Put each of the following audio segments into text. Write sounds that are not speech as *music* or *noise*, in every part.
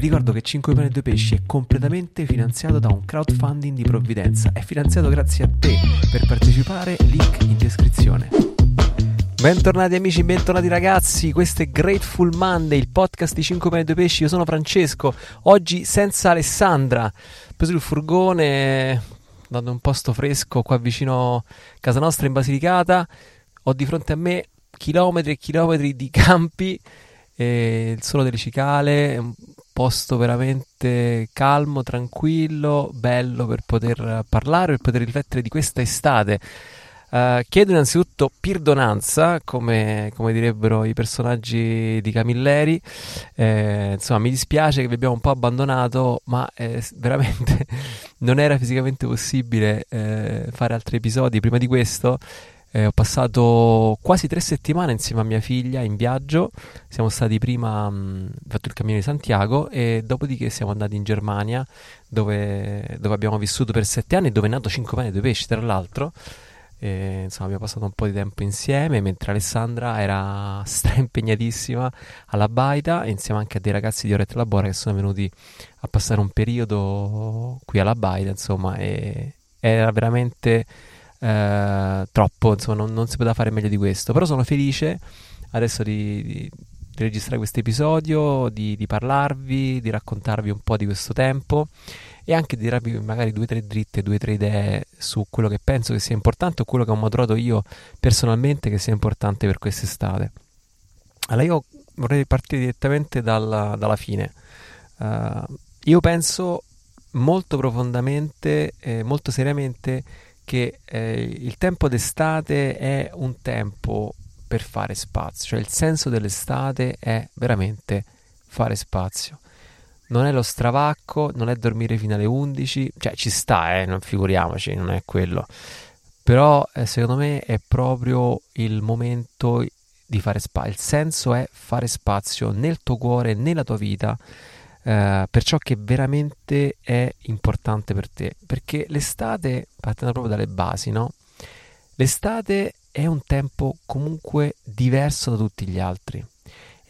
Vi ricordo che 5 pane e 2 pesci è completamente finanziato da un crowdfunding di provvidenza. È finanziato grazie a te. Per partecipare, link in descrizione. Bentornati amici, bentornati ragazzi, questo è Grateful Monday, il podcast di 5 pane e 2 pesci, io sono Francesco, oggi senza Alessandra, ho preso il furgone, dando un posto fresco qua vicino a casa nostra in Basilicata, ho di fronte a me chilometri e chilometri di campi, il sole delle cicale, posto veramente calmo, tranquillo, bello per poter parlare, per poter riflettere di questa estate. Uh, chiedo innanzitutto perdonanza, come, come, direbbero i personaggi di Camilleri. Eh, insomma, mi dispiace che vi abbiamo un po' abbandonato, ma eh, veramente *laughs* non era fisicamente possibile eh, fare altri episodi prima di questo. Eh, ho passato quasi tre settimane insieme a mia figlia in viaggio. Siamo stati prima, mh, fatto il cammino di Santiago e dopodiché siamo andati in Germania, dove, dove abbiamo vissuto per sette anni e dove è nato Cinque pane e due pesci, tra l'altro. E, insomma, abbiamo passato un po' di tempo insieme mentre Alessandra era *laughs* straimpegnatissima alla baita insieme anche a dei ragazzi di Oretta Labora che sono venuti a passare un periodo qui alla baita, insomma, e era veramente eh, troppo, insomma, non, non, si poteva fare meglio di questo. Però sono felice adesso di, di, di registrare questo episodio, di, di parlarvi, di raccontarvi un po' di questo tempo e anche di darvi magari due o tre dritte, due o tre idee su quello che penso che sia importante o quello che ho maturato io personalmente che sia importante per quest'estate. Allora io vorrei partire direttamente dalla, dalla fine. Uh, io penso molto profondamente, eh, molto seriamente che eh, il tempo d'estate è un tempo per fare spazio, cioè il senso dell'estate è veramente fare spazio non è lo stravacco, non è dormire fino alle 11, cioè ci sta, eh, non figuriamoci, non è quello. Però eh, secondo me è proprio il momento di fare spazio. Il senso è fare spazio nel tuo cuore, nella tua vita, eh, per ciò che veramente è importante per te. Perché l'estate, partendo proprio dalle basi, no? L'estate è un tempo comunque diverso da tutti gli altri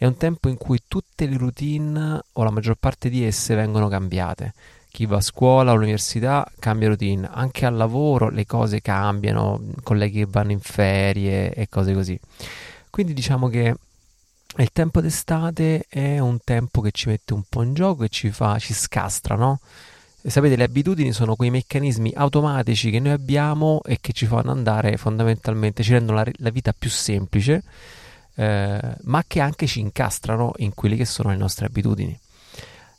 è un tempo in cui tutte le routine o la maggior parte di esse vengono cambiate. Chi va a scuola, all'università cambia routine, anche al lavoro le cose cambiano, colleghi che vanno in ferie e cose così. Quindi diciamo che il tempo d'estate è un tempo che ci mette un po' in gioco e ci fa, ci scastra, no? E sapete, le abitudini sono quei meccanismi automatici che noi abbiamo e che ci fanno andare fondamentalmente, ci rendono la, la vita più semplice eh, ma che anche ci incastrano in quelle che sono le nostre abitudini.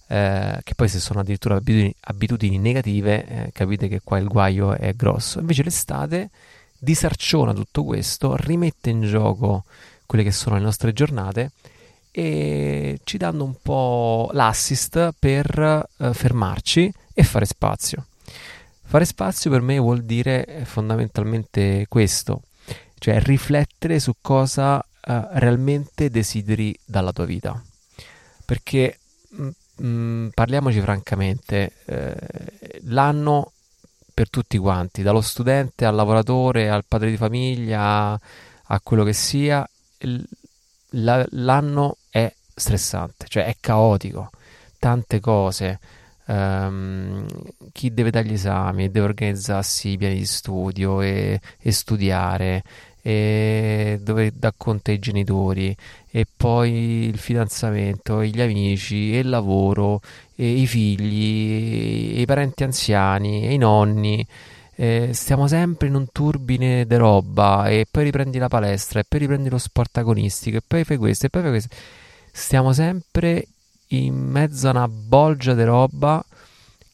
Eh, che poi se sono addirittura abitudini, abitudini negative, eh, capite che qua il guaio è grosso. Invece l'estate disarciona tutto questo, rimette in gioco quelle che sono le nostre giornate e ci danno un po' l'assist per eh, fermarci e fare spazio. Fare spazio per me vuol dire eh, fondamentalmente questo, cioè riflettere su cosa uh, realmente desideri dalla tua vita. Perché mh, mm, mm, parliamoci francamente, eh, l'anno per tutti quanti, dallo studente al lavoratore, al padre di famiglia, a quello che sia, l'anno è stressante, cioè è caotico, tante cose. Um, chi deve dare gli esami, deve organizzarsi i piani di studio e, e studiare, e dove dà conto ai genitori e poi il fidanzamento, gli amici, e il lavoro, e i figli, e i parenti anziani, e i nonni. Eh, stiamo sempre in un turbine di roba e poi riprendi la palestra e poi riprendi lo sport agonistico e poi fai questo e poi fai questo. Stiamo sempre in mezzo a una bolgia di roba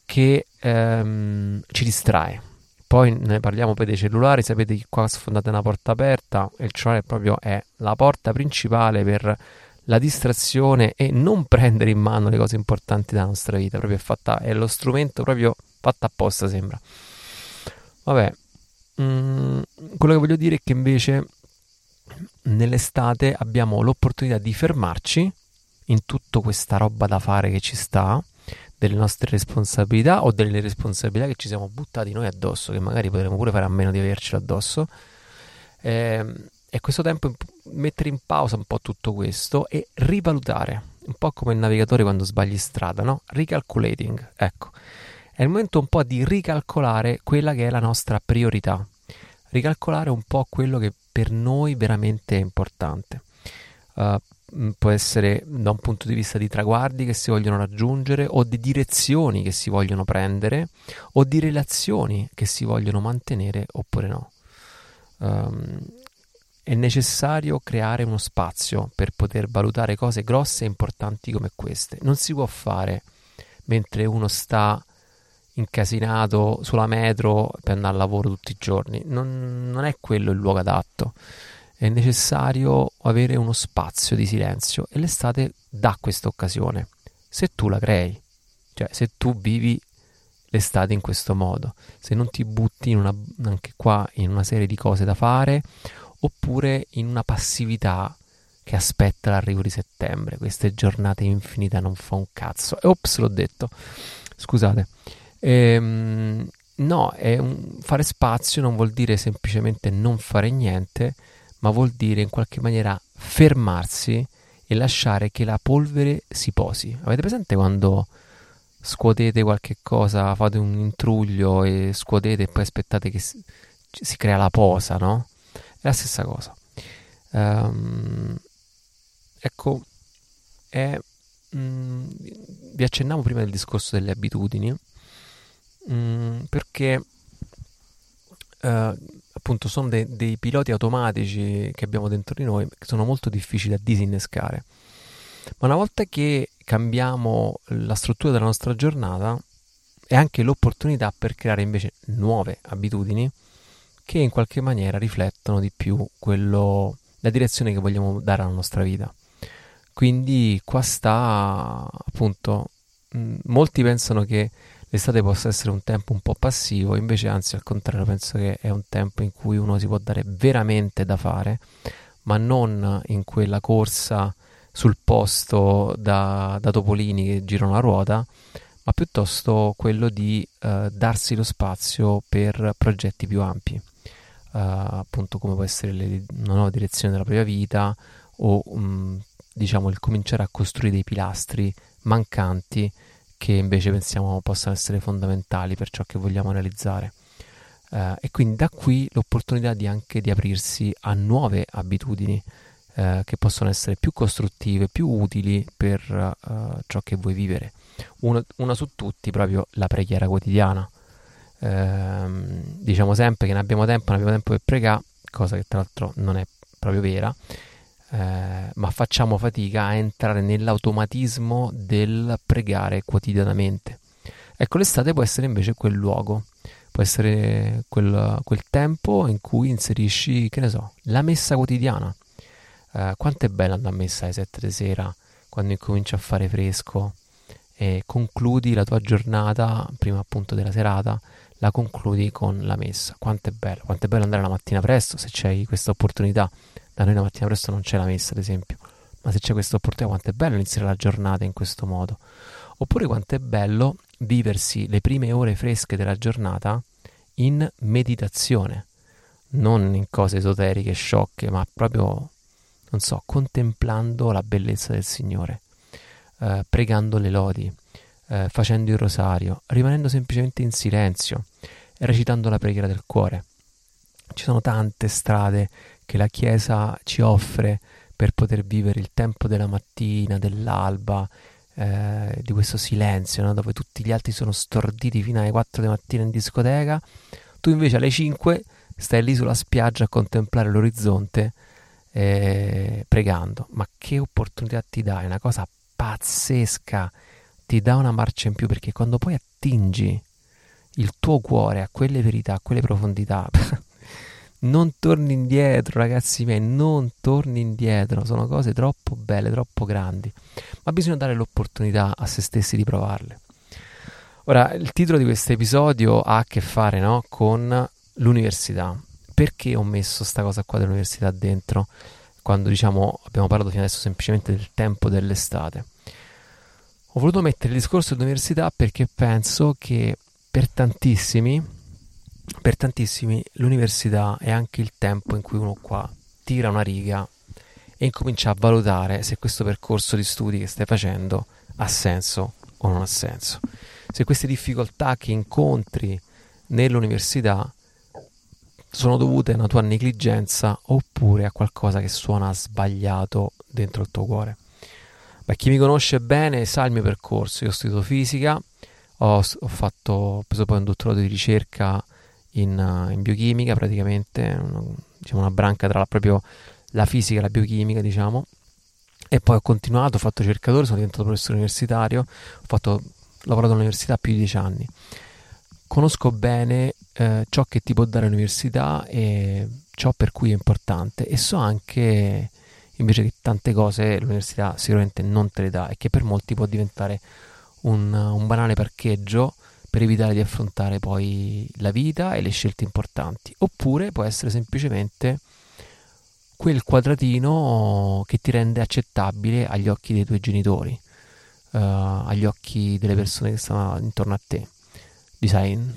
che ehm, ci distrae poi ne parliamo poi dei cellulari, sapete che qua sfondate una porta aperta e il cellulare proprio è la porta principale per la distrazione e non prendere in mano le cose importanti della nostra vita, proprio è, fatta, è lo strumento proprio fatto apposta sembra. Vabbè, mm, quello che voglio dire è che invece nell'estate abbiamo l'opportunità di fermarci in tutta questa roba da fare che ci sta delle nostre responsabilità o delle responsabilità che ci siamo buttati noi addosso, che magari potremmo pure fare a meno di avercelo addosso. Eh, e questo tempo mettere in pausa un po' tutto questo e rivalutare, un po' come il navigatore quando sbagli strada, no? Recalculating, ecco. È il momento un po' di ricalcolare quella che è la nostra priorità, ricalcolare un po' quello che per noi veramente è importante. Uh, può essere da un punto di vista di traguardi che si vogliono raggiungere o di direzioni che si vogliono prendere o di relazioni che si vogliono mantenere oppure no. Um, è necessario creare uno spazio per poter valutare cose grosse e importanti come queste. Non si può fare mentre uno sta incasinato sulla metro per andare al lavoro tutti i giorni. Non, non è quello il luogo adatto. È necessario avere uno spazio di silenzio e l'estate dà questa occasione. Se tu la crei, cioè se tu vivi l'estate in questo modo, se non ti butti una, anche qua in una serie di cose da fare oppure in una passività che aspetta l'arrivo di settembre. Queste giornate infinite non fa un cazzo. E ops, l'ho detto. Scusate. Ehm, no, un, fare spazio non vuol dire semplicemente non fare niente, ma vuol dire in qualche maniera fermarsi e lasciare che la polvere si posi. Avete presente quando scuotete qualche cosa, fate un intruglio e scuotete e poi aspettate che si, si crea la posa, no? È la stessa cosa. Um, ecco, è, mm, vi accennavo prima del discorso delle abitudini, mm, perché uh, appunto sono de- dei piloti automatici che abbiamo dentro di noi che sono molto difficili da disinnescare. Ma una volta che cambiamo la struttura della nostra giornata, è anche l'opportunità per creare invece nuove abitudini che in qualche maniera riflettono di più quello, la direzione che vogliamo dare alla nostra vita. Quindi qua sta appunto, mh, molti pensano che l'estate possa essere un tempo un po' passivo, invece anzi al contrario penso che è un tempo in cui uno si può dare veramente da fare, ma non in quella corsa sul posto da, da Topolini che girano la ruota, ma piuttosto quello di uh, darsi lo spazio per progetti più ampi. Uh, appunto come può essere le, una nuova direzione della propria vita o um, diciamo il cominciare a costruire dei pilastri mancanti che invece pensiamo possano essere fondamentali per ciò che vogliamo realizzare. Uh, e quindi da qui l'opportunità di anche di aprirsi a nuove abitudini uh, che possono essere più costruttive, più utili per uh, ciò che vuoi vivere. Una, una, su tutti proprio la preghiera quotidiana ehm, diciamo sempre che non abbiamo tempo, non abbiamo tempo per pregare, cosa che tra l'altro non è proprio vera, eh, ma facciamo fatica a entrare nell'automatismo del pregare quotidianamente. Ecco, l'estate può essere invece quel luogo, può essere quel, quel tempo in cui inserisci, che ne so, la messa quotidiana. Eh, quanto è bella andare a messa alle 7 di sera, quando incomincia a fare fresco e concludi la tua giornata, prima appunto della serata, la concludi con la messa. Quanto è bello, quanto è bello andare la mattina presto se c'hai questa opportunità. Da noi la mattina presto non c'è la messa, ad esempio, ma se c'è questa opportunità, quanto è bello iniziare la giornata in questo modo. Oppure quanto è bello viversi le prime ore fresche della giornata in meditazione, non in cose esoteriche, sciocche, ma proprio, non so, contemplando la bellezza del Signore, eh, pregando le lodi, eh, facendo il rosario, rimanendo semplicemente in silenzio recitando la preghiera del cuore. Ci sono tante strade che la Chiesa ci offre per poter vivere il tempo della mattina, dell'alba, eh, di questo silenzio, no? dove tutti gli altri sono storditi fino alle 4 di mattina in discoteca. Tu invece alle 5 stai lì sulla spiaggia a contemplare l'orizzonte eh, pregando. Ma che opportunità ti dai? È una cosa pazzesca ti dà una marcia in più perché quando poi attingi il tuo cuore a quelle verità, a quelle profondità, *laughs* non torni indietro, ragazzi miei, non torni indietro, sono cose troppo belle, troppo grandi, ma bisogna dare l'opportunità a se stessi di provarle. Ora, il titolo di questo episodio ha a che fare no, con l'università. Perché ho messo questa cosa qua dell'università dentro? Quando diciamo abbiamo parlato fino adesso semplicemente del tempo dell'estate. Ho voluto mettere il discorso dell'università perché penso che per tantissimi, per tantissimi l'università è anche il tempo in cui uno qua tira una riga e incominci a valutare se questo percorso di studi che stai facendo ha senso o non ha senso. Se queste difficoltà che incontri nell'università sono dovute a una tua negligenza oppure a qualcosa che suona sbagliato dentro il tuo cuore. Beh, chi mi conosce bene sa il mio percorso. Io ho studiato fisica, ho, ho, fatto, ho preso poi un dottorato di ricerca in, in biochimica, praticamente una, diciamo una branca tra la, proprio la fisica e la biochimica, diciamo. E poi ho continuato, ho fatto ricercatore, sono diventato professore universitario, ho, fatto, lavorato all'università più di dieci anni. Conosco bene eh, ciò che ti può dare l'università e ciò per cui è importante e so anche invece che tante cose l'università sicuramente non te le dà e che per molti può diventare un, un banale parcheggio per evitare di affrontare poi la vita e le scelte importanti oppure può essere semplicemente quel quadratino che ti rende accettabile agli occhi dei tuoi genitori, uh, agli occhi delle persone che stanno intorno a te. Design.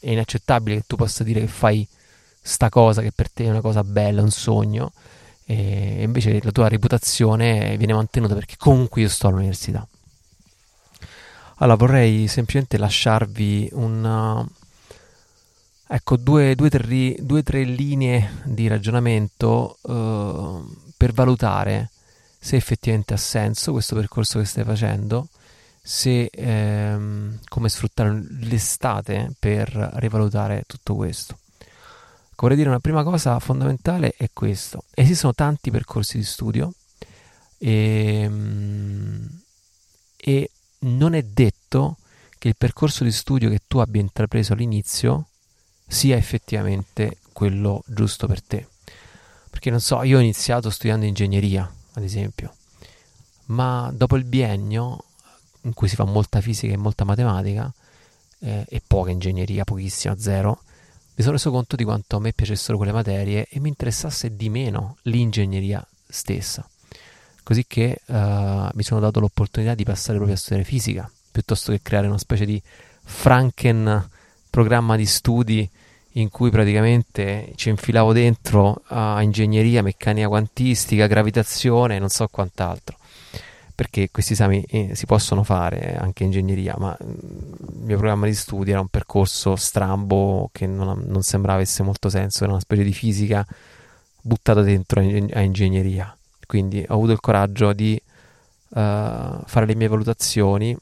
È inaccettabile che tu possa dire che fai sta cosa che per te è una cosa bella, un sogno, e invece la tua reputazione viene mantenuta perché comunque io sto all'università. Allora vorrei semplicemente lasciarvi un, ecco, due, due, tre, due, tre linee di ragionamento uh, per valutare se effettivamente ha senso questo percorso che stai facendo, se ehm, come sfruttare l'estate per rivalutare tutto questo. Vorrei dire una prima cosa fondamentale è questo. Esistono tanti percorsi di studio e, ehm, e non è detto che il percorso di studio che tu abbia intrapreso all'inizio sia effettivamente quello giusto per te. Perché non so, io ho iniziato studiando ingegneria, ad esempio, ma dopo il biennio, in cui si fa molta fisica e molta matematica, eh, e poca ingegneria, pochissima, zero, mi sono reso conto di quanto a me piacessero quelle materie e mi interessasse di meno l'ingegneria stessa. Così che uh, mi sono dato l'opportunità di passare proprio a studiare fisica, piuttosto che creare una specie di Franken programma di studi in cui praticamente ci infilavo dentro a ingegneria, meccanica quantistica, gravitazione e non so quant'altro. Perché questi esami eh, si possono fare anche in ingegneria, ma mm, il mio programma di studi era un percorso strambo che non, non sembrava avesse molto senso, era una specie di fisica buttata dentro a ingegneria. Quindi ho avuto il coraggio di uh, fare le mie valutazioni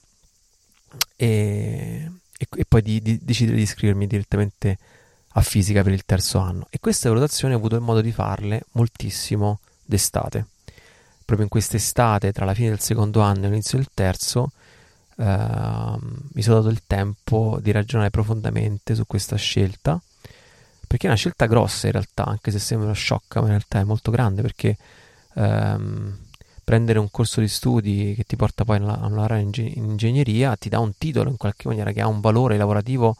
e e, e poi di, di, decidere di iscrivermi direttamente a fisica per il terzo anno. E queste valutazioni ho avuto il modo di farle moltissimo d'estate. Proprio in quest'estate, tra la fine del secondo anno e l'inizio del terzo, Uh, mi sono dato il tempo di ragionare profondamente su questa scelta perché è una scelta grossa in realtà anche se sembra sciocca ma in realtà è molto grande perché um, prendere un corso di studi che ti porta poi a lavorare in, in ingegneria ti dà un titolo in qualche maniera che ha un valore lavorativo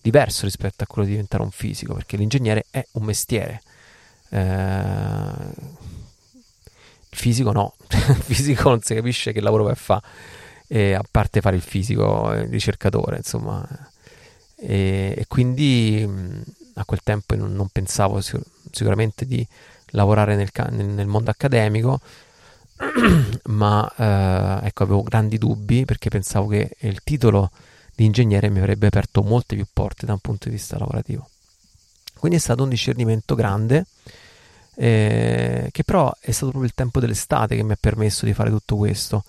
diverso rispetto a quello di diventare un fisico, perché l'ingegnere è un mestiere. Eh, il fisico no, *laughs* il fisico non si capisce che lavoro vai a fare, e a parte fare il fisico, il ricercatore, insomma. E, e quindi a quel tempo non, non pensavo sicur- sicuramente di lavorare nel, nel, mondo accademico, *clears throat* ma eh, ecco, avevo grandi dubbi perché pensavo che il titolo di ingegnere mi avrebbe aperto molte più porte da un punto di vista lavorativo. Quindi è stato un discernimento grande, eh, che però è stato proprio il tempo dell'estate che mi ha permesso di fare tutto questo.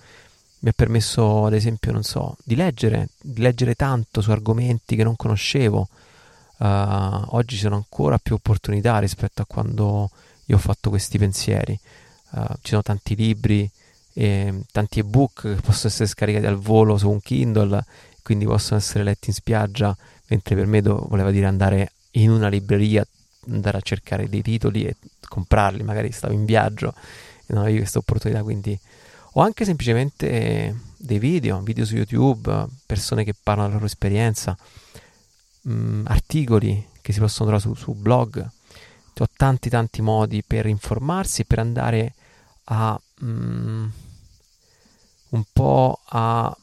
Mi ha permesso, ad esempio, non so, di leggere, di leggere tanto su argomenti che non conoscevo. Uh, oggi ci sono ancora più opportunità rispetto a quando io ho fatto questi pensieri. Uh, ci sono tanti libri e tanti ebook che possono essere scaricati al volo su un Kindle, quindi possono essere letti in spiaggia, mentre per me do- voleva dire andare in una libreria, andare a cercare dei titoli e comprarli, magari stavo in viaggio e non avevo questa opportunità, quindi o anche semplicemente dei video, video su YouTube, persone che parlano della loro esperienza, mh, mm, articoli che si possono trovare su, su blog. Ho tanti tanti modi per informarsi per andare a mm, un po' a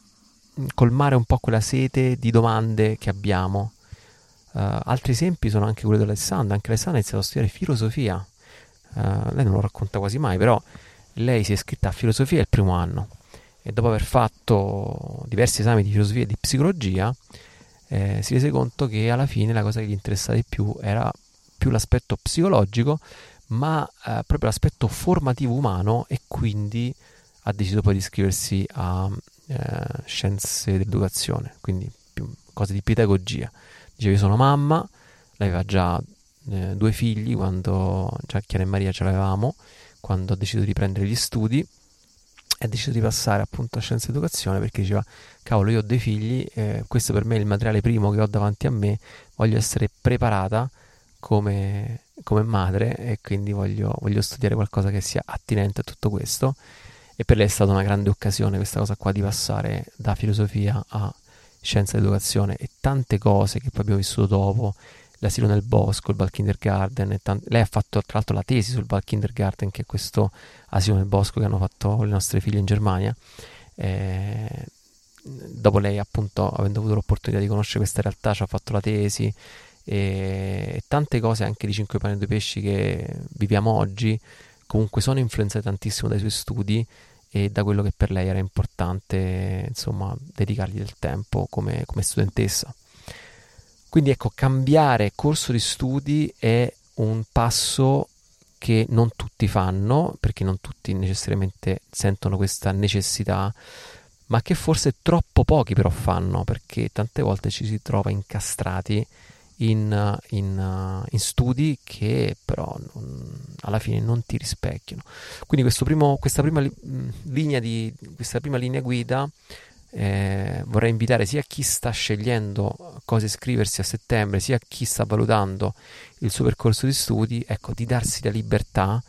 colmare un po' quella sete di domande che abbiamo. Uh, altri esempi sono anche quelli di Alessandro. Anche Alessandro ha iniziato a studiare filosofia. uh, lei non lo racconta quasi mai, però lei si è iscritta a filosofia il primo anno e dopo aver fatto diversi esami di filosofia e di psicologia eh, si rese conto che alla fine la cosa che gli interessava di più era più l'aspetto psicologico, ma eh, proprio l'aspetto formativo umano e quindi ha deciso poi di iscriversi a eh, scienze dell'educazione, quindi più cose di pedagogia. Diceva io sono mamma, lei aveva già eh, due figli quando già Chiara e Maria ce l'avevamo, quando ha deciso di prendere gli studi ha deciso di passare appunto a scienze educazione perché diceva cavolo io ho dei figli, eh, questo per me è il materiale primo che ho davanti a me, voglio essere preparata come, come madre e quindi voglio, voglio studiare qualcosa che sia attinente a tutto questo e per lei è stata una grande occasione questa cosa qua di passare da filosofia a scienza educazione e tante cose che poi abbiamo vissuto dopo l'asilo nel bosco, il Bal Kindergarten. Lei ha fatto tra l'altro la tesi sul Bal Kindergarten, che è questo asilo nel bosco che hanno fatto le nostre figlie in Germania. Eh, dopo lei, appunto, avendo avuto l'opportunità di conoscere questa realtà, ci ha fatto la tesi e, tante cose anche di Cinque Pani e Due Pesci che viviamo oggi. Comunque sono influenzate tantissimo dai suoi studi e da quello che per lei era importante, insomma, dedicargli del tempo come, come studentessa. Quindi ecco, cambiare corso di studi è un passo che non tutti fanno, perché non tutti necessariamente sentono questa necessità, ma che forse troppo pochi però fanno, perché tante volte ci si trova incastrati in, in, in studi che però non, alla fine non ti rispecchiano. Quindi primo, questa, prima linea di, questa prima linea guida eh, vorrei invitare sia chi sta scegliendo cosa iscriversi a settembre, sia chi sta valutando il suo percorso di studi, ecco, di darsi la libertà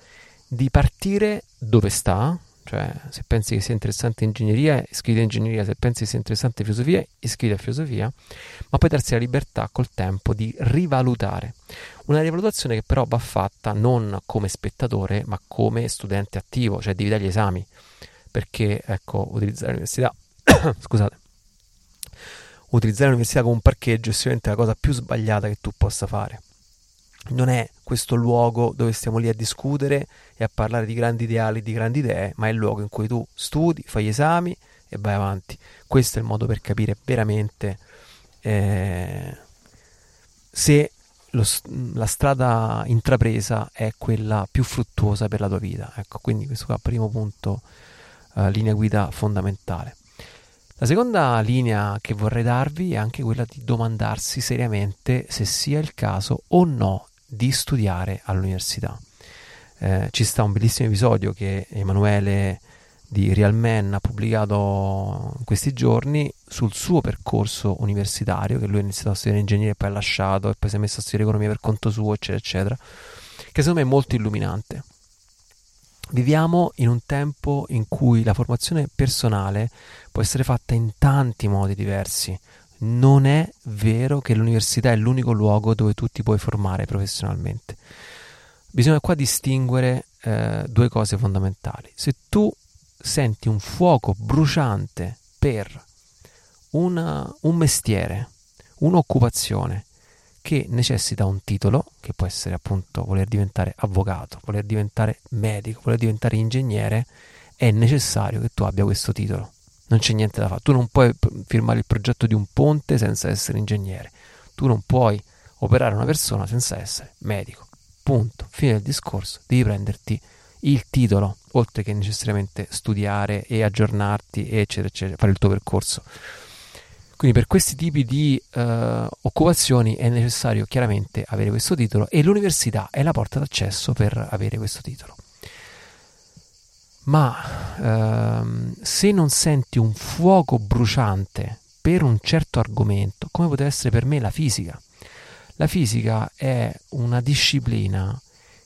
di partire dove sta, cioè se pensi che sia interessante ingegneria, iscriviti a ingegneria, se pensi che sia interessante filosofia, iscriviti a filosofia, ma poi darsi la libertà col tempo di rivalutare. Una rivalutazione che però va fatta non come spettatore, ma come studente attivo, cioè devi dare gli esami, perché ecco, utilizzare l'università *coughs* scusate, utilizzare l'università come un parcheggio è sicuramente la cosa più sbagliata che tu possa fare. Non è questo luogo dove stiamo lì a discutere e a parlare di grandi ideali, di grandi idee, ma è il luogo in cui tu studi, fai gli esami e vai avanti. Questo è il modo per capire veramente eh, se lo, la strada intrapresa è quella più fruttuosa per la tua vita. Ecco, quindi questo qua è il primo punto, eh, linea guida fondamentale. La seconda linea che vorrei darvi è anche quella di domandarsi seriamente se sia il caso o no di studiare all'università. Eh, ci sta un bellissimo episodio che Emanuele di Real Man ha pubblicato in questi giorni sul suo percorso universitario, che lui ha iniziato a studiare ingegneria e poi ha lasciato e poi si è messo a studiare economia per conto suo, eccetera, eccetera, che secondo me è molto illuminante. Viviamo in un tempo in cui la formazione personale può essere fatta in tanti modi diversi. Non è vero che l'università è l'unico luogo dove tu ti puoi formare professionalmente. Bisogna qua distinguere eh, due cose fondamentali. Se tu senti un fuoco bruciante per una, un mestiere, un'occupazione che necessita un titolo, che può essere appunto voler diventare avvocato, voler diventare medico, voler diventare ingegnere, è necessario che tu abbia questo titolo. Non c'è niente da fare. Tu non puoi firmare il progetto di un ponte senza essere ingegnere. Tu non puoi operare una persona senza essere medico. Punto. Fine del discorso. Devi prenderti il titolo, oltre che necessariamente studiare e aggiornarti, eccetera, eccetera, fare il tuo percorso quindi per questi tipi di uh, occupazioni è necessario chiaramente avere questo titolo e l'università è la porta d'accesso per avere questo titolo. Ma uh, se non senti un fuoco bruciante per un certo argomento, come poteva essere per me la fisica, la fisica è una disciplina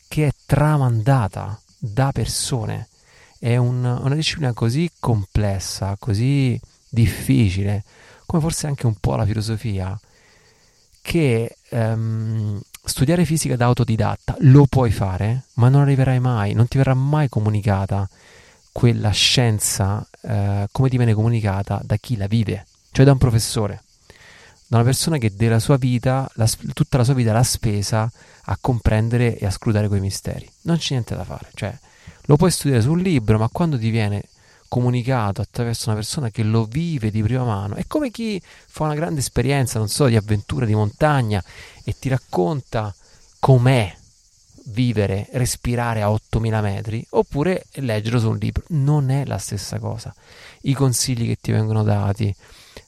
che è tramandata da persone, è un, una disciplina così complessa, così difficile, come forse anche un po' la filosofia, che um, studiare fisica da autodidatta lo puoi fare, ma non arriverai mai, non ti verrà mai comunicata quella scienza uh, come ti viene comunicata da chi la vive, cioè da un professore. da una persona che della sua vita, la, tutta la sua vita l'ha spesa a comprendere e a scrutare quei misteri. Non c'è niente da fare, cioè lo puoi studiare sul libro, ma quando ti viene comunicato attraverso una persona che lo vive di prima mano, è come chi fa una grande esperienza, non so, di avventura di montagna e ti racconta com'è vivere, respirare a 8000 metri, oppure leggerlo su un libro. Non è la stessa cosa. I consigli che ti vengono dati,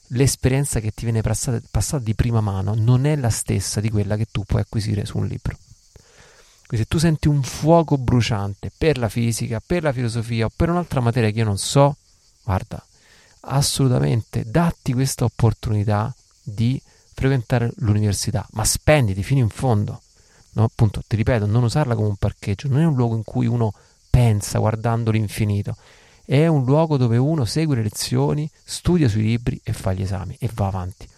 l'esperienza che ti viene passata, passata di prima mano non è la stessa di quella che tu puoi acquisire su un libro. Quindi se tu senti un fuoco bruciante per la fisica, per la filosofia o per un'altra materia che io non so, guarda, assolutamente datti questa opportunità di frequentare l'università, ma spenditi fino in fondo. No, appunto, ti ripeto, non usarla come un parcheggio, non è un luogo in cui uno pensa guardando l'infinito, è un luogo dove uno segue le lezioni, studia sui libri e fa gli esami e va avanti.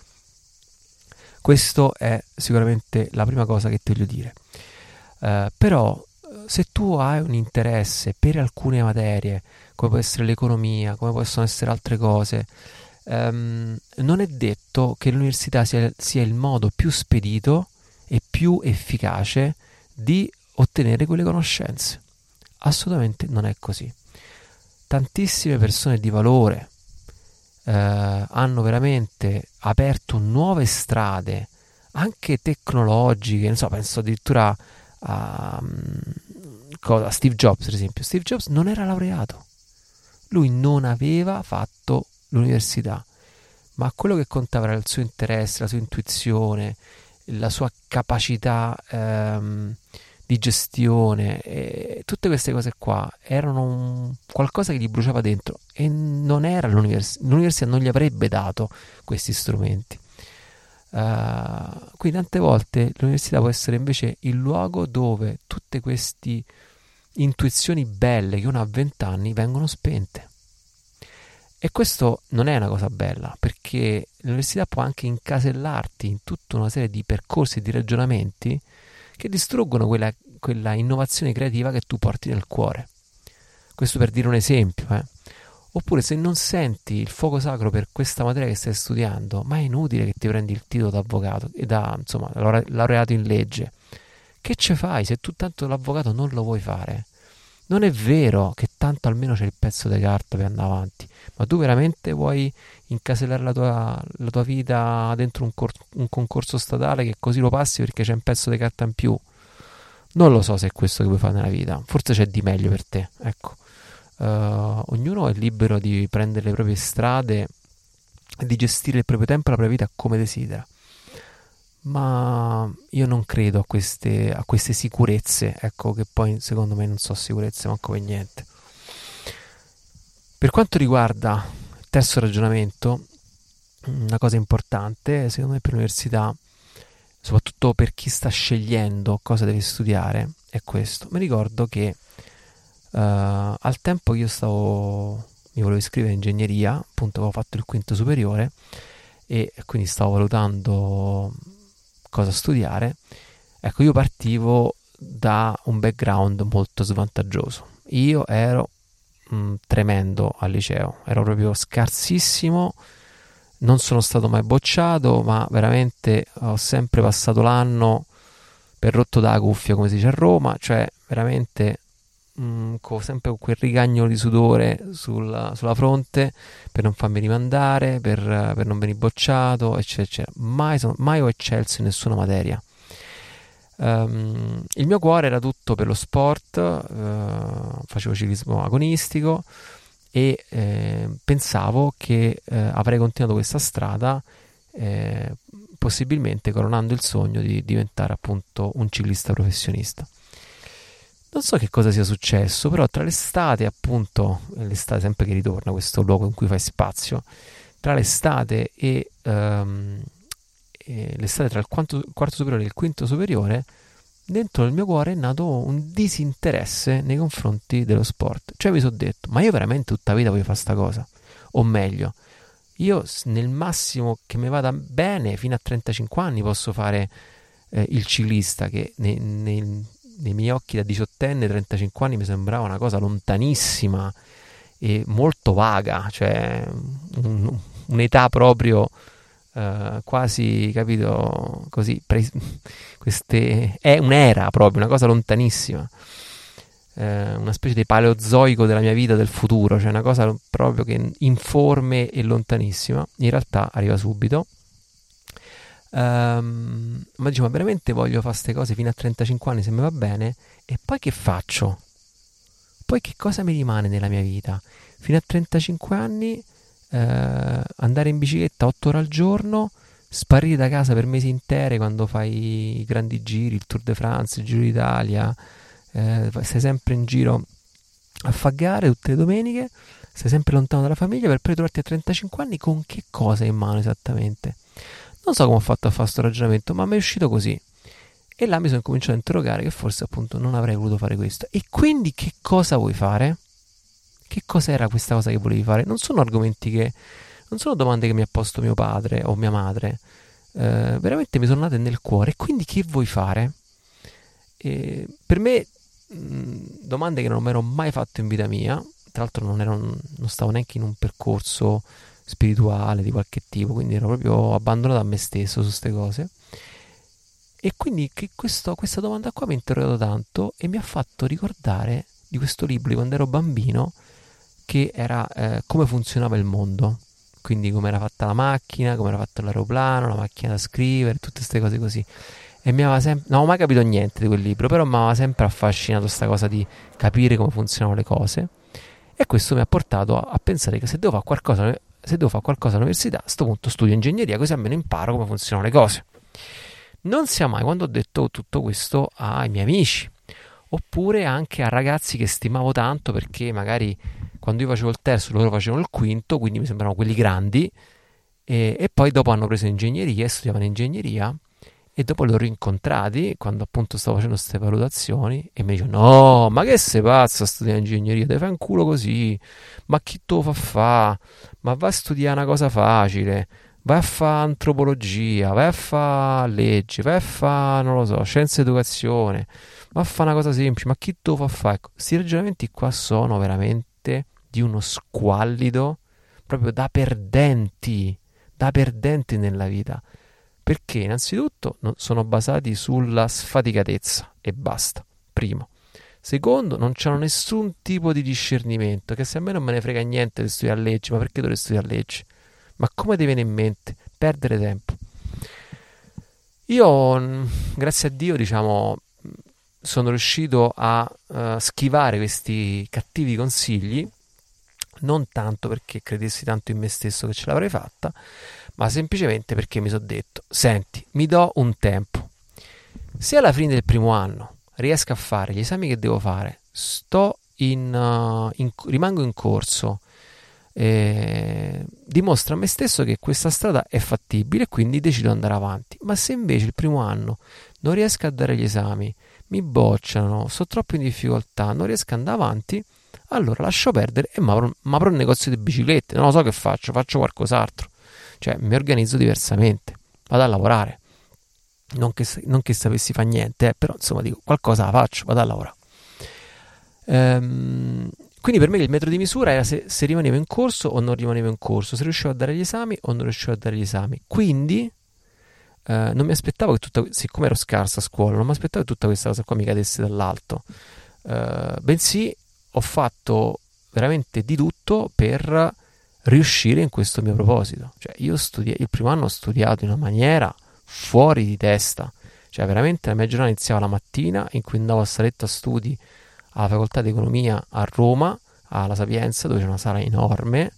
Questo è sicuramente la prima cosa che ti voglio dire. Uh, però se tu hai un interesse per alcune materie, come può essere l'economia, come possono essere altre cose, um, non è detto che l'università sia, sia il modo più spedito più efficace di ottenere quelle conoscenze. Assolutamente non è così tantissime persone di valore eh, hanno veramente aperto nuove strade, anche tecnologiche, non so, penso addirittura a, a Steve Jobs, per esempio. Steve Jobs non era laureato, lui non aveva fatto l'università, ma quello che contava era il suo interesse, la sua intuizione, la sua capacità ehm, di gestione, e tutte queste cose qua erano un, qualcosa che gli bruciava dentro e non era l'università, l'università non gli avrebbe dato questi strumenti. Uh, quindi tante volte l'università può essere invece il luogo dove tutte queste intuizioni belle che uno ha a 20 anni vengono spente. E questo non è una cosa bella, perché l'università può anche incasellarti in tutta una serie di percorsi e di ragionamenti che distruggono quella, quella innovazione creativa che tu porti nel cuore. Questo per dire un esempio. Eh. Oppure se non senti il fuoco sacro per questa materia che stai studiando, ma è inutile che ti prendi il titolo d'avvocato e da, insomma, laureato in legge. Che ce fai se tu tanto l'avvocato non lo vuoi fare? Non è vero che tanto almeno c'è il pezzo di carta per andare avanti, ma tu veramente vuoi incasellare la tua, la tua vita dentro un, cor- un, concorso statale che così lo passi perché c'è un pezzo di carta in più? Non lo so se è questo che vuoi fare nella vita, forse c'è di meglio per te, ecco. Uh, ognuno è libero di prendere le proprie strade e di gestire il proprio tempo e la propria vita come desidera ma io non credo a queste, a queste sicurezze, ecco che poi secondo me non so sicurezze manco per niente. Per quanto riguarda il terzo ragionamento, una cosa importante secondo me per l'università, soprattutto per chi sta scegliendo cosa deve studiare, è questo. Mi ricordo che uh, al tempo che io stavo, mi volevo iscrivere in ingegneria, appunto avevo fatto il quinto superiore e quindi stavo valutando cosa studiare, ecco io partivo da un background molto svantaggioso. Io ero mh, mm, tremendo al liceo, ero proprio scarsissimo, non sono stato mai bocciato, ma veramente ho sempre passato l'anno per rotto da cuffia, come si dice a Roma, cioè veramente mh, mm, con, sempre quel rigagnolo di sudore sulla, sulla fronte per non farmi rimandare, per, per non venire bocciato, eccetera, eccetera. Mai, sono, mai ho eccelso in nessuna materia. Um, il mio cuore era tutto per lo sport, uh, facevo ciclismo agonistico e eh, pensavo che eh, avrei continuato questa strada eh, possibilmente coronando il sogno di diventare appunto un ciclista professionista. Non so che cosa sia successo, però tra l'estate, appunto, l'estate sempre che ritorna, questo luogo in cui fai spazio, tra l'estate e, um, e l'estate tra il quarto, quarto superiore e il quinto superiore, dentro nel mio cuore è nato un disinteresse nei confronti dello sport. Cioè mi sono detto, ma io veramente tutta la vita voglio fare sta cosa? O meglio, io nel massimo che mi vada bene, fino a 35 anni, posso fare eh, il ciclista, che nei, nei, nei miei occhi da diciottenne, 35 anni mi sembrava una cosa lontanissima e molto vaga, cioè un, un'età proprio uh, quasi, capito, così, pre- queste, è un'era proprio, una cosa lontanissima, uh, una specie di paleozoico della mia vita, del futuro, cioè una cosa proprio che informe e lontanissima, in realtà arriva subito. Um, ma dicevo, veramente voglio fare queste cose fino a 35 anni se mi va bene, e poi che faccio? Poi che cosa mi rimane nella mia vita? Fino a 35 anni eh, andare in bicicletta 8 ore al giorno, sparire da casa per mesi interi quando fai i grandi giri, il Tour de France, il Giro d'Italia, eh, stai sempre in giro a fare tutte le domeniche, stai sempre lontano dalla famiglia per poi trovarti a 35 anni con che cosa in mano esattamente? Non so come ho fatto a fare questo ragionamento, ma mi è uscito così. E là mi sono cominciato a interrogare che forse appunto non avrei voluto fare questo. E quindi che cosa vuoi fare? Che cos'era questa cosa che volevi fare? Non sono argomenti che... non sono domande che mi ha posto mio padre o mia madre. Eh, veramente mi sono nate nel cuore. Quindi che vuoi fare? E per me, mh, domande che non mi ero mai fatto in vita mia. Tra l'altro non, ero, non stavo neanche in un percorso spirituale di qualche tipo, quindi ero proprio abbandonato a me stesso su queste cose. E quindi questo, questa domanda qua mi ha interrogato tanto e mi ha fatto ricordare di questo libro di quando ero bambino che era eh, come funzionava il mondo, quindi come era fatta la macchina, come era fatto l'aeroplano, la macchina da scrivere, tutte queste cose così. E mi aveva sempre, non ho mai capito niente di quel libro, però mi aveva sempre affascinato questa cosa di capire come funzionano le cose. E questo mi ha portato a, a pensare che se devo fare qualcosa, se devo fare qualcosa all'università, a questo punto studio ingegneria, così almeno imparo come funzionano le cose. Non sia mai quando ho detto tutto questo ai miei amici, oppure anche a ragazzi che stimavo tanto perché magari quando io facevo il terzo loro facevano il quinto, quindi mi sembravano quelli grandi, e, e poi dopo hanno preso ingegneria, studiavano ingegneria, e dopo li ho rincontrati quando appunto stavo facendo queste valutazioni e mi dicono no ma che sei pazzo a studiare ingegneria? Devi fare un culo così? Ma chi te lo fa fa? Ma vai a studiare una cosa facile. Vai a fare antropologia vai a fare legge vai a fare non lo so scienza educazione vai a fare una cosa semplice ma chi te lo fa fa? Ecco questi ragionamenti qua sono veramente di uno squallido proprio da perdenti, da perdenti nella vita. Perché innanzitutto sono basati sulla sfaticatezza e basta. Primo. Secondo, non c'hanno nessun tipo di discernimento, che se a me non me ne frega niente di studiare legge, ma perché dovrei studiare legge? Ma come ti viene in mente? Perdere tempo. Io, mm, grazie a Dio, diciamo, sono riuscito a uh, schivare questi cattivi consigli non tanto perché credessi tanto in me stesso che ce l'avrei fatta, ma semplicemente perché mi sono detto, senti, mi do un tempo. Se alla fine del primo anno riesco a fare gli esami che devo fare, sto in, uh, in rimango in corso, eh, dimostra a me stesso che questa strada è fattibile quindi decido di andare avanti. Ma se invece il primo anno non riesco a dare gli esami, mi bocciano, sono troppo in difficoltà, non riesco ad andare avanti, allora lascio perdere e mi apro un negozio di biciclette. Non lo so che faccio, faccio qualcos'altro. Cioè, mi organizzo diversamente. Vado a lavorare. Non che, non che sapessi fare niente, eh, però insomma dico qualcosa la faccio, vado a lavorare. Ehm, quindi per me il metro di misura era se, se, rimanevo in corso o non rimanevo in corso, se riuscivo a dare gli esami o non riuscivo a dare gli esami. Quindi eh, non mi aspettavo che tutta, siccome ero scarsa a scuola, non mi aspettavo che tutta questa cosa qua mi cadesse dall'alto. Eh, bensì ho fatto veramente di tutto per riuscire in questo mio proposito. Cioè, io studi- il primo anno ho studiato in una maniera fuori di testa. Cioè, veramente la mia giornata iniziava la mattina in cui andavo a saletta studi alla facoltà di economia a Roma, alla Sapienza, dove c'è una sala enorme.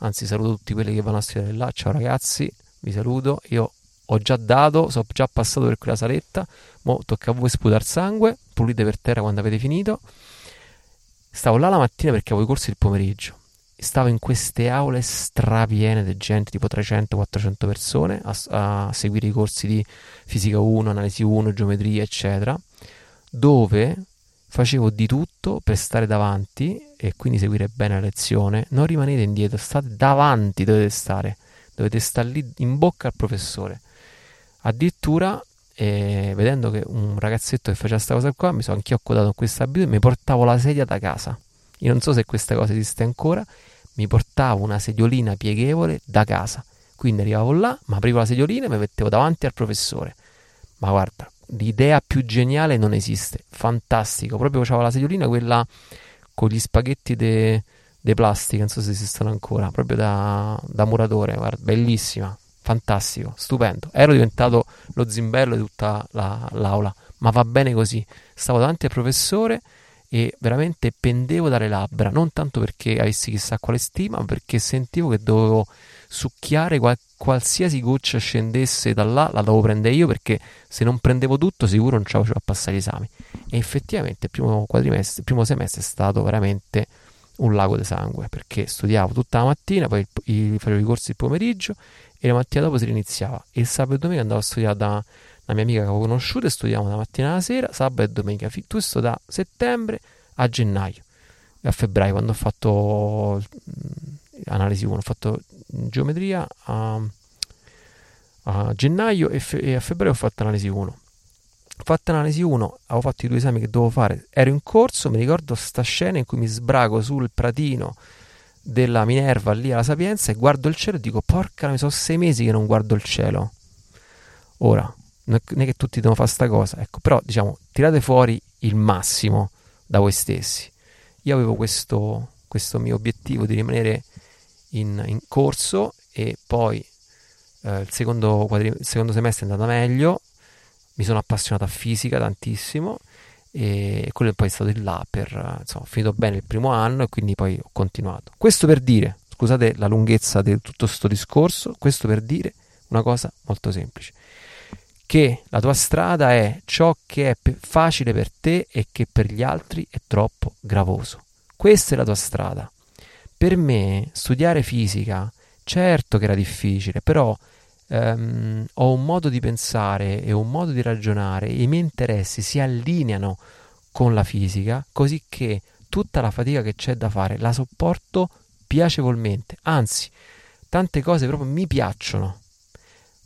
Anzi, saluto tutti quelli che vanno a studiare là. Ciao ragazzi, vi saluto. Io ho già dato, sono già passato per quella saletta. Mo tocca a voi sputare sangue, pulite per terra quando avete finito. Stavo là la mattina perché avevo i corsi il pomeriggio. Stavo in queste aule strapiene di gente, tipo 300-400 persone, a, a seguire i corsi di fisica 1, analisi 1, geometria, eccetera, dove facevo di tutto per stare davanti e quindi seguire bene la lezione. Non rimanete indietro, state davanti, dovete stare, dovete stare lì in bocca al professore. Addirittura e vedendo che un ragazzetto che faceva questa cosa qua, mi sono anch'io accodato in questa abitudine, mi portavo la sedia da casa. Io non so se questa cosa esiste ancora, mi portavo una sediolina pieghevole da casa. Quindi arrivavo là, mi aprivo la sediolina e mi mettevo davanti al professore. Ma guarda, l'idea più geniale non esiste. Fantastico. Proprio c'avevo la sediolina, quella con gli spaghetti de, de plastica, non so se esistono ancora, proprio da, da muratore. Guarda, bellissima, fantastico, stupendo. Ero diventato lo zimbello di tutta la, l'aula, ma va bene così. Stavo davanti al professore e veramente pendevo dalle labbra, non tanto perché avessi chissà quale stima, ma perché sentivo che dovevo succhiare qual- qualsiasi goccia scendesse da là, la dovevo prendere io perché se non prendevo tutto sicuro non ce la facevo a passare gli esami. E effettivamente il primo quadrimestre, il primo semestre è stato veramente un lago di sangue perché studiavo tutta la mattina, poi i, facevo i corsi il pomeriggio e la mattina dopo si riniziava. E il sabato e domenica andavo a studiare da una mia amica che avevo conosciuto e studiavamo la mattina alla sera, sabato e domenica, tutto da settembre a gennaio a febbraio quando ho fatto analisi 1, ho fatto geometria a, a gennaio e, fe- e, a febbraio ho fatto analisi 1. Ho fatto analisi 1, avevo fatto i due esami che dovevo fare, ero in corso, mi ricordo sta scena in cui mi sbrago sul pratino della Minerva lì alla Sapienza e guardo il cielo e dico porca, mi sono sei mesi che non guardo il cielo. Ora, non è che tutti devono fare sta cosa, ecco, però diciamo, tirate fuori il massimo da voi stessi. Io avevo questo, questo mio obiettivo di rimanere in, in corso e poi eh, il, secondo quadri- il secondo semestre è andato meglio, mi sono appassionato a fisica tantissimo e quello poi è stato il là per insomma, ho finito bene il primo anno e quindi poi ho continuato. Questo per dire, scusate la lunghezza di tutto questo discorso, questo per dire una cosa molto semplice che la tua strada è ciò che è facile per te e che per gli altri è troppo gravoso. Questa è la tua strada. Per me studiare fisica, certo che era difficile, però ehm, ho un modo di pensare e un modo di ragionare, i miei interessi si allineano con la fisica, così che tutta la fatica che c'è da fare la sopporto piacevolmente, anzi, tante cose proprio mi piacciono,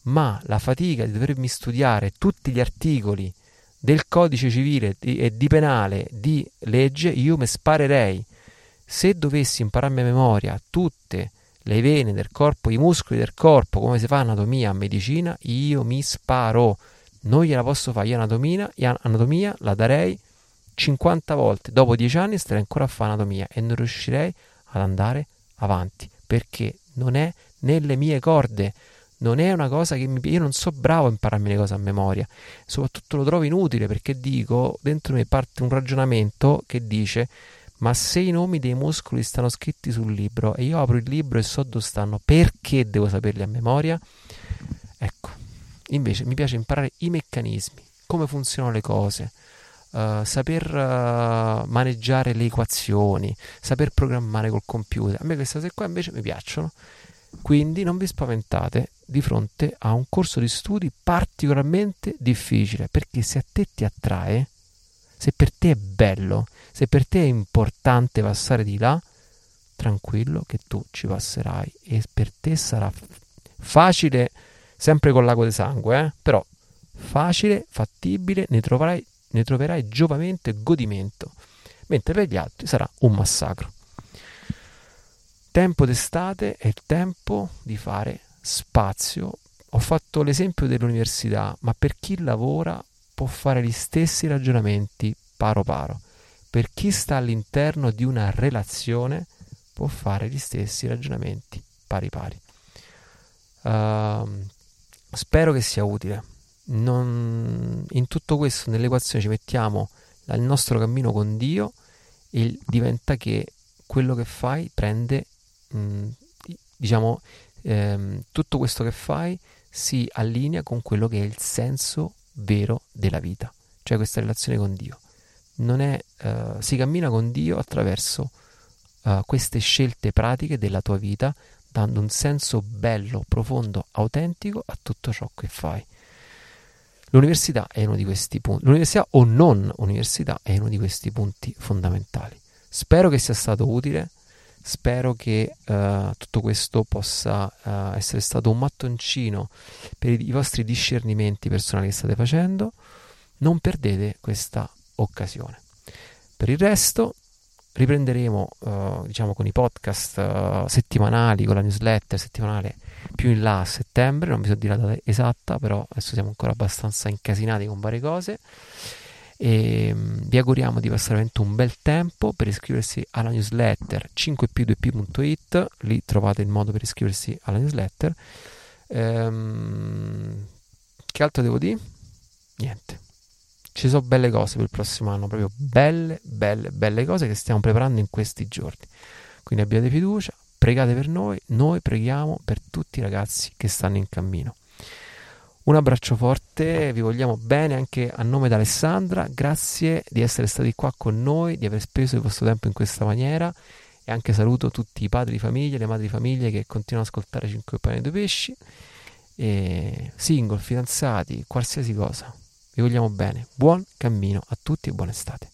ma la fatica di dovermi studiare tutti gli articoli del codice civile e di penale di legge, io mi sparerei se dovessi impararmi a memoria tutte le vene del corpo, i muscoli del corpo, come si fa anatomia a medicina, io mi sparo. Non gliela posso fare. Io anatomia, anatomia la darei 50 volte. Dopo 10 anni starei ancora a fare anatomia e non riuscirei ad andare avanti perché non è nelle mie corde. Non è una cosa che mi Io non so bravo a impararmi le cose a memoria. Soprattutto lo trovo inutile perché dico, dentro me parte un ragionamento che dice ma se i nomi dei muscoli stanno scritti sul libro e io apro il libro e so dove stanno, perché devo saperli a memoria? Ecco, invece mi piace imparare i meccanismi, come funzionano le cose, uh, saper uh, maneggiare le equazioni, saper programmare col computer. A me queste cose qua invece mi piacciono. Quindi non vi spaventate di fronte a un corso di studi particolarmente difficile, perché se a te ti attrae, se per te è bello, se per te è importante passare di là, tranquillo che tu ci passerai e per te sarà facile, sempre con l'ago di sangue, eh? però facile, fattibile, ne troverai, ne troverai giovamento e godimento, mentre per gli altri sarà un massacro. Tempo d'estate è il tempo di fare spazio. Ho fatto l'esempio dell'università, ma per chi lavora può fare gli stessi ragionamenti paro paro. Per chi sta all'interno di una relazione può fare gli stessi ragionamenti pari pari. Uh, spero che sia utile. Non... In tutto questo, nell'equazione ci mettiamo il nostro cammino con Dio e diventa che quello che fai prende, mh, diciamo, ehm, tutto questo che fai si allinea con quello che è il senso vero della vita, cioè questa relazione con Dio è, uh, si cammina con Dio attraverso uh, queste scelte pratiche della tua vita, dando un senso bello, profondo, autentico a tutto ciò che fai. L'università è uno di questi punti, l'università o non università è uno di questi punti fondamentali. Spero che sia stato utile, spero che uh, tutto questo possa uh, essere stato un mattoncino per i, vostri discernimenti personali che state facendo. Non perdete questa occasione. Per il resto, riprenderemo uh, diciamo con i podcast settimanali, con la newsletter settimanale più in là a settembre, non mi so dire la data esatta, però adesso siamo ancora abbastanza incasinati con varie cose. E um, vi auguriamo di passare veramente un bel tempo per iscriversi alla newsletter 5p2p.it, lì trovate il modo per iscriversi alla newsletter. Ehm, che altro devo dire? Niente ci sono belle cose per il prossimo anno, proprio belle, belle, belle cose che stiamo preparando in questi giorni. Quindi abbiate fiducia, pregate per noi, noi preghiamo per tutti i ragazzi che stanno in cammino. Un abbraccio forte, vi vogliamo bene anche a nome di Alessandra, grazie di essere stati qua con noi, di aver speso il vostro tempo in questa maniera e anche saluto tutti i padri di famiglia, le madri di famiglia che continuano ad ascoltare 5 pane e 2 pesci, e single, fidanzati, qualsiasi cosa. Vi vogliamo bene. Buon cammino a tutti e buona estate.